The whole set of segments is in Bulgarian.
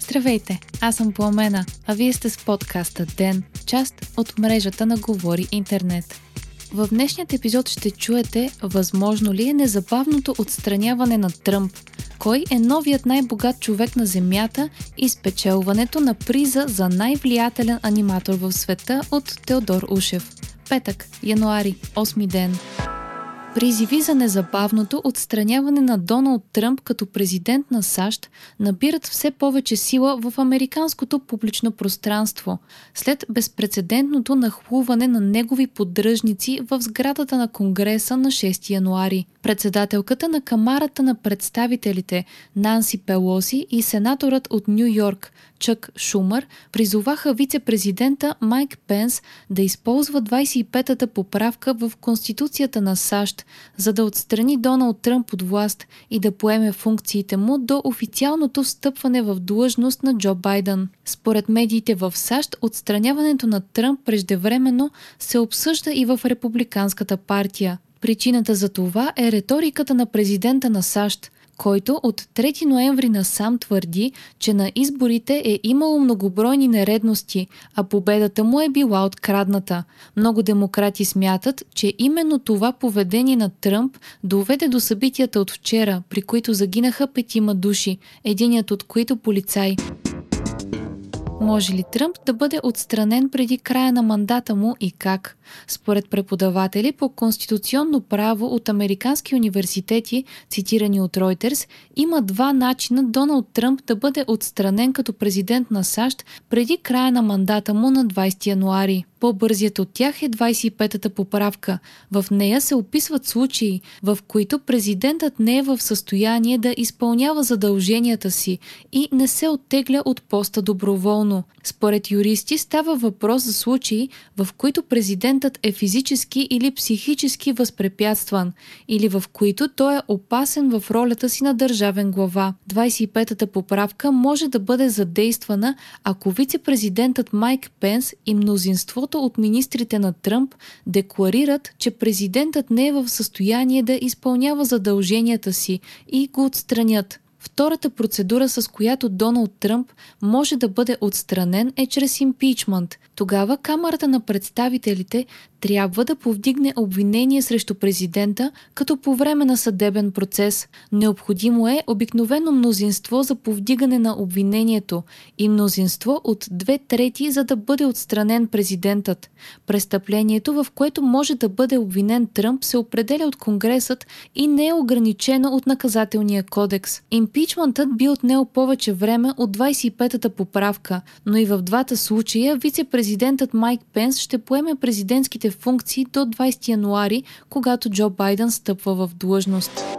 Здравейте, аз съм Пламена, а вие сте с подкаста ДЕН, част от мрежата на Говори Интернет. В днешният епизод ще чуете възможно ли е незабавното отстраняване на Тръмп, кой е новият най-богат човек на Земята и спечелването на приза за най-влиятелен аниматор в света от Теодор Ушев. Петък, януари, 8 ден. Призиви за незабавното отстраняване на Доналд Тръмп като президент на САЩ набират все повече сила в американското публично пространство, след безпредседентното нахлуване на негови поддръжници в сградата на Конгреса на 6 януари. Председателката на Камарата на представителите Нанси Пелоси и сенаторът от Нью Йорк Чък Шумър призоваха вице-президента Майк Пенс да използва 25-та поправка в Конституцията на САЩ, за да отстрани Доналд Тръмп от власт и да поеме функциите му до официалното встъпване в длъжност на Джо Байден. Според медиите в САЩ, отстраняването на Тръмп преждевременно се обсъжда и в Републиканската партия. Причината за това е риториката на президента на САЩ, който от 3 ноември насам твърди, че на изборите е имало многобройни нередности, а победата му е била открадната. Много демократи смятат, че именно това поведение на Тръмп доведе до събитията от вчера, при които загинаха петима души, единият от които полицай. Може ли Тръмп да бъде отстранен преди края на мандата му и как? Според преподаватели по конституционно право от американски университети, цитирани от Reuters, има два начина Доналд Тръмп да бъде отстранен като президент на САЩ преди края на мандата му на 20 януари. По-бързият от тях е 25-та поправка. В нея се описват случаи, в които президентът не е в състояние да изпълнява задълженията си и не се оттегля от поста доброволно. Според юристи става въпрос за случаи, в които президентът е физически или психически възпрепятстван, или в които той е опасен в ролята си на държавен глава. 25-та поправка може да бъде задействана, ако вице-президентът Майк Пенс и мнозинството от министрите на Тръмп декларират, че президентът не е в състояние да изпълнява задълженията си и го отстранят. Втората процедура, с която Доналд Тръмп може да бъде отстранен е чрез импичмент. Тогава Камерата на представителите трябва да повдигне обвинение срещу президента, като по време на съдебен процес. Необходимо е обикновено мнозинство за повдигане на обвинението и мнозинство от две трети, за да бъде отстранен президентът. Престъплението, в което може да бъде обвинен Тръмп, се определя от Конгресът и не е ограничено от наказателния кодекс. Импичментът би отнел повече време от 25-та поправка, но и в двата случая вице-президентът Майк Пенс ще поеме президентските функции до 20 януари, когато Джо Байден стъпва в длъжност.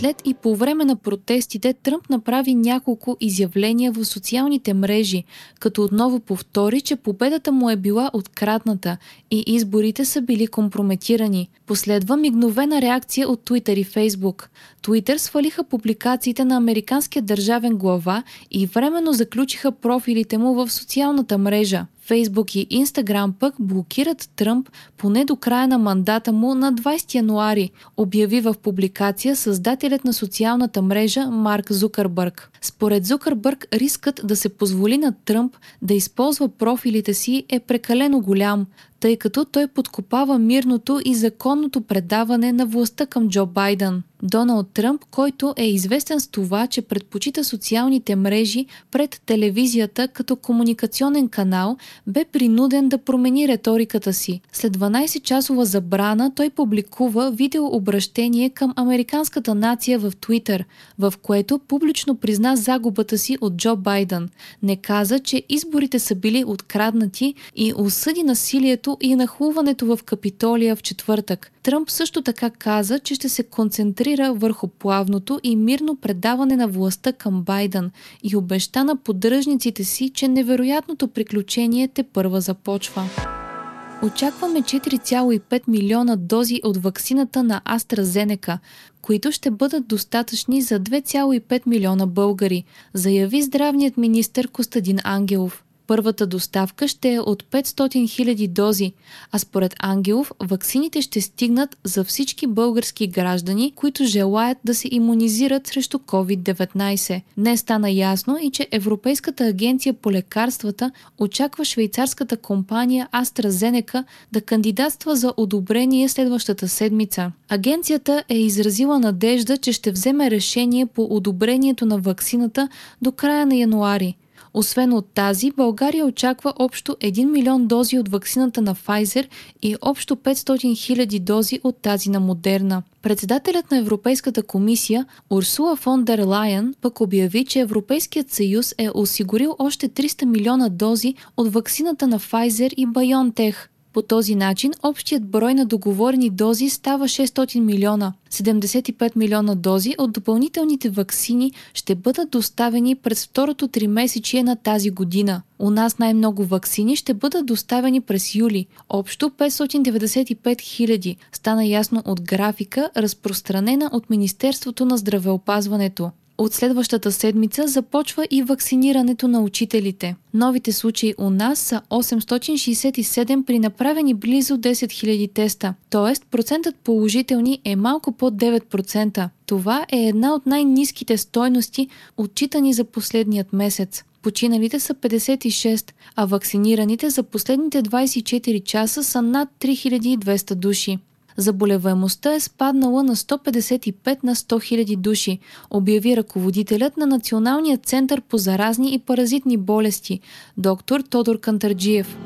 След и по време на протестите Тръмп направи няколко изявления в социалните мрежи, като отново повтори, че победата му е била открадната и изборите са били компрометирани. Последва мигновена реакция от Twitter и Facebook. Twitter свалиха публикациите на американския държавен глава и временно заключиха профилите му в социалната мрежа. Фейсбук и Инстаграм пък блокират Тръмп поне до края на мандата му на 20 януари, обяви в публикация създателят на социалната мрежа Марк Зукърбърг. Според Зукърбърг рискът да се позволи на Тръмп да използва профилите си е прекалено голям тъй като той подкопава мирното и законното предаване на властта към Джо Байден. Доналд Тръмп, който е известен с това, че предпочита социалните мрежи пред телевизията като комуникационен канал, бе принуден да промени риториката си. След 12-часова забрана той публикува видеообращение към американската нация в Твитър, в което публично призна загубата си от Джо Байден. Не каза, че изборите са били откраднати и осъди насилието насилието и нахлуването в Капитолия в четвъртък. Тръмп също така каза, че ще се концентрира върху плавното и мирно предаване на властта към Байден и обеща на поддръжниците си, че невероятното приключение те първа започва. Очакваме 4,5 милиона дози от ваксината на AstraZeneca, които ще бъдат достатъчни за 2,5 милиона българи, заяви здравният министр Костадин Ангелов. Първата доставка ще е от 500 000 дози, а според Ангелов ваксините ще стигнат за всички български граждани, които желаят да се иммунизират срещу COVID-19. Днес стана ясно и че Европейската агенция по лекарствата очаква швейцарската компания AstraZeneca да кандидатства за одобрение следващата седмица. Агенцията е изразила надежда, че ще вземе решение по одобрението на ваксината до края на януари. Освен от тази, България очаква общо 1 милион дози от ваксината на Pfizer и общо 500 хиляди дози от тази на Модерна. Председателят на Европейската комисия Урсула фон дер Лайен пък обяви, че Европейският съюз е осигурил още 300 милиона дози от ваксината на Pfizer и BioNTech. По този начин общият брой на договорени дози става 600 милиона. 75 милиона дози от допълнителните ваксини ще бъдат доставени през второто три месечие на тази година. У нас най-много ваксини ще бъдат доставени през юли. Общо 595 хиляди, стана ясно от графика, разпространена от Министерството на здравеопазването. От следващата седмица започва и вакцинирането на учителите. Новите случаи у нас са 867 при направени близо 10 000 теста, т.е. процентът положителни е малко под 9%. Това е една от най-низките стойности, отчитани за последният месец. Починалите са 56, а вакцинираните за последните 24 часа са над 3200 души. Заболеваемостта е спаднала на 155 на 100 000 души, обяви ръководителят на Националния център по заразни и паразитни болести, доктор Тодор Кантарджиев.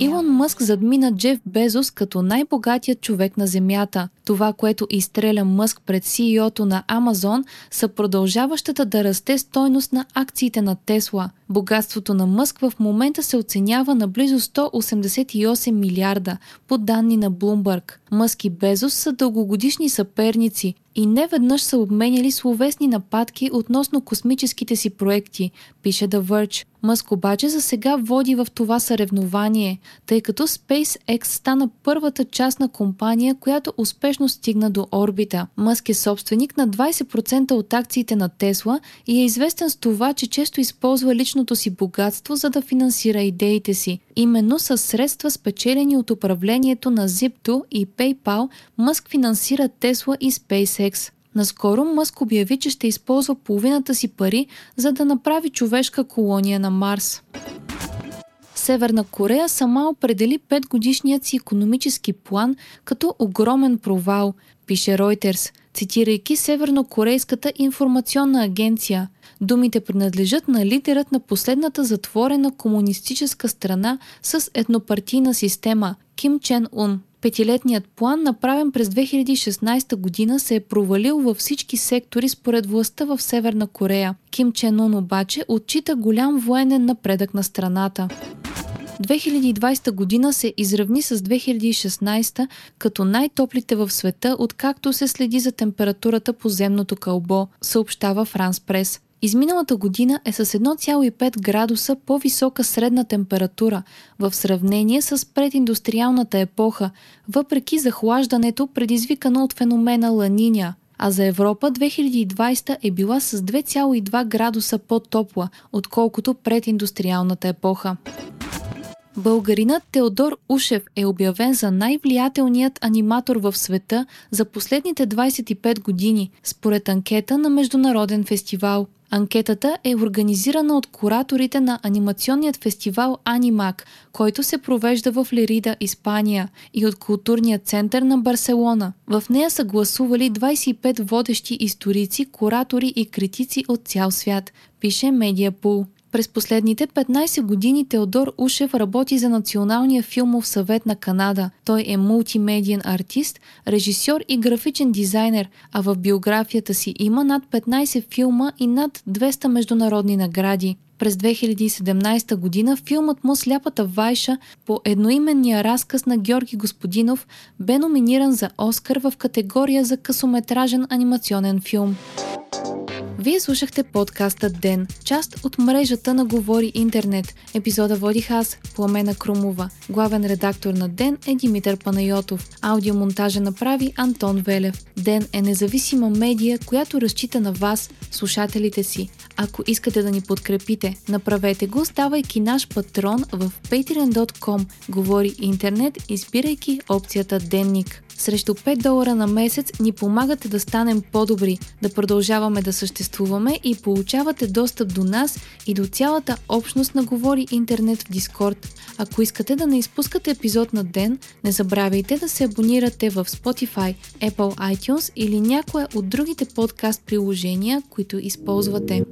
Илон Мъск задмина Джеф Безос като най-богатият човек на Земята. Това, което изстреля Мъск пред CEO-то на Амазон, са продължаващата да расте стойност на акциите на Тесла. Богатството на Мъск в момента се оценява на близо 188 милиарда, по данни на Блумбърг. Мъск и Безос са дългогодишни съперници и не веднъж са обменяли словесни нападки относно космическите си проекти, пише The Verge. Мъск обаче за сега води в това съревнование, тъй като SpaceX стана първата частна компания, която успешно стигна до орбита. Мъск е собственик на 20% от акциите на Тесла и е известен с това, че често използва личното си богатство, за да финансира идеите си. Именно с средства спечелени от управлението на Zip2 и PayPal, Мъск финансира Тесла и SpaceX. Наскоро Мъск обяви, че ще използва половината си пари, за да направи човешка колония на Марс. Северна Корея сама определи 5 годишният си економически план като огромен провал, пише Reuters, цитирайки Севернокорейската информационна агенция. Думите принадлежат на лидерът на последната затворена комунистическа страна с еднопартийна система Ким Чен Ун. Петилетният план, направен през 2016 година, се е провалил във всички сектори според властта в Северна Корея. Ким Чен Ун обаче отчита голям военен напредък на страната. 2020 година се изравни с 2016 като най-топлите в света, откакто се следи за температурата по земното кълбо, съобщава Франс Прес. Изминалата година е с 1,5 градуса по-висока средна температура в сравнение с прединдустриалната епоха, въпреки захлаждането, предизвикано от феномена Ланиня. А за Европа 2020 е била с 2,2 градуса по-топла, отколкото прединдустриалната епоха. Българинът Теодор Ушев е обявен за най-влиятелният аниматор в света за последните 25 години, според анкета на Международен фестивал. Анкетата е организирана от кураторите на анимационният фестивал Анимак, който се провежда в Лерида, Испания и от културния център на Барселона. В нея са гласували 25 водещи историци, куратори и критици от цял свят, пише Медиапул. През последните 15 години Теодор Ушев работи за Националния филмов съвет на Канада. Той е мултимедиен артист, режисьор и графичен дизайнер, а в биографията си има над 15 филма и над 200 международни награди. През 2017 година филмът му Сляпата Вайша по едноименния разказ на Георги Господинов бе номиниран за Оскар в категория за късометражен анимационен филм. Вие слушахте подкаста Ден, част от мрежата на Говори Интернет. Епизода водих аз, Пламена Крумова. Главен редактор на Ден е Димитър Панайотов. Аудиомонтажа направи Антон Велев. Ден е независима медия, която разчита на вас, слушателите си. Ако искате да ни подкрепите, направете го, ставайки наш патрон в patreon.com Говори интернет, избирайки опцията Денник. Срещу 5 долара на месец ни помагате да станем по-добри, да продължаваме да съществуваме и получавате достъп до нас и до цялата общност на Говори Интернет в Дискорд. Ако искате да не изпускате епизод на ден, не забравяйте да се абонирате в Spotify, Apple iTunes или някое от другите подкаст приложения, които използвате.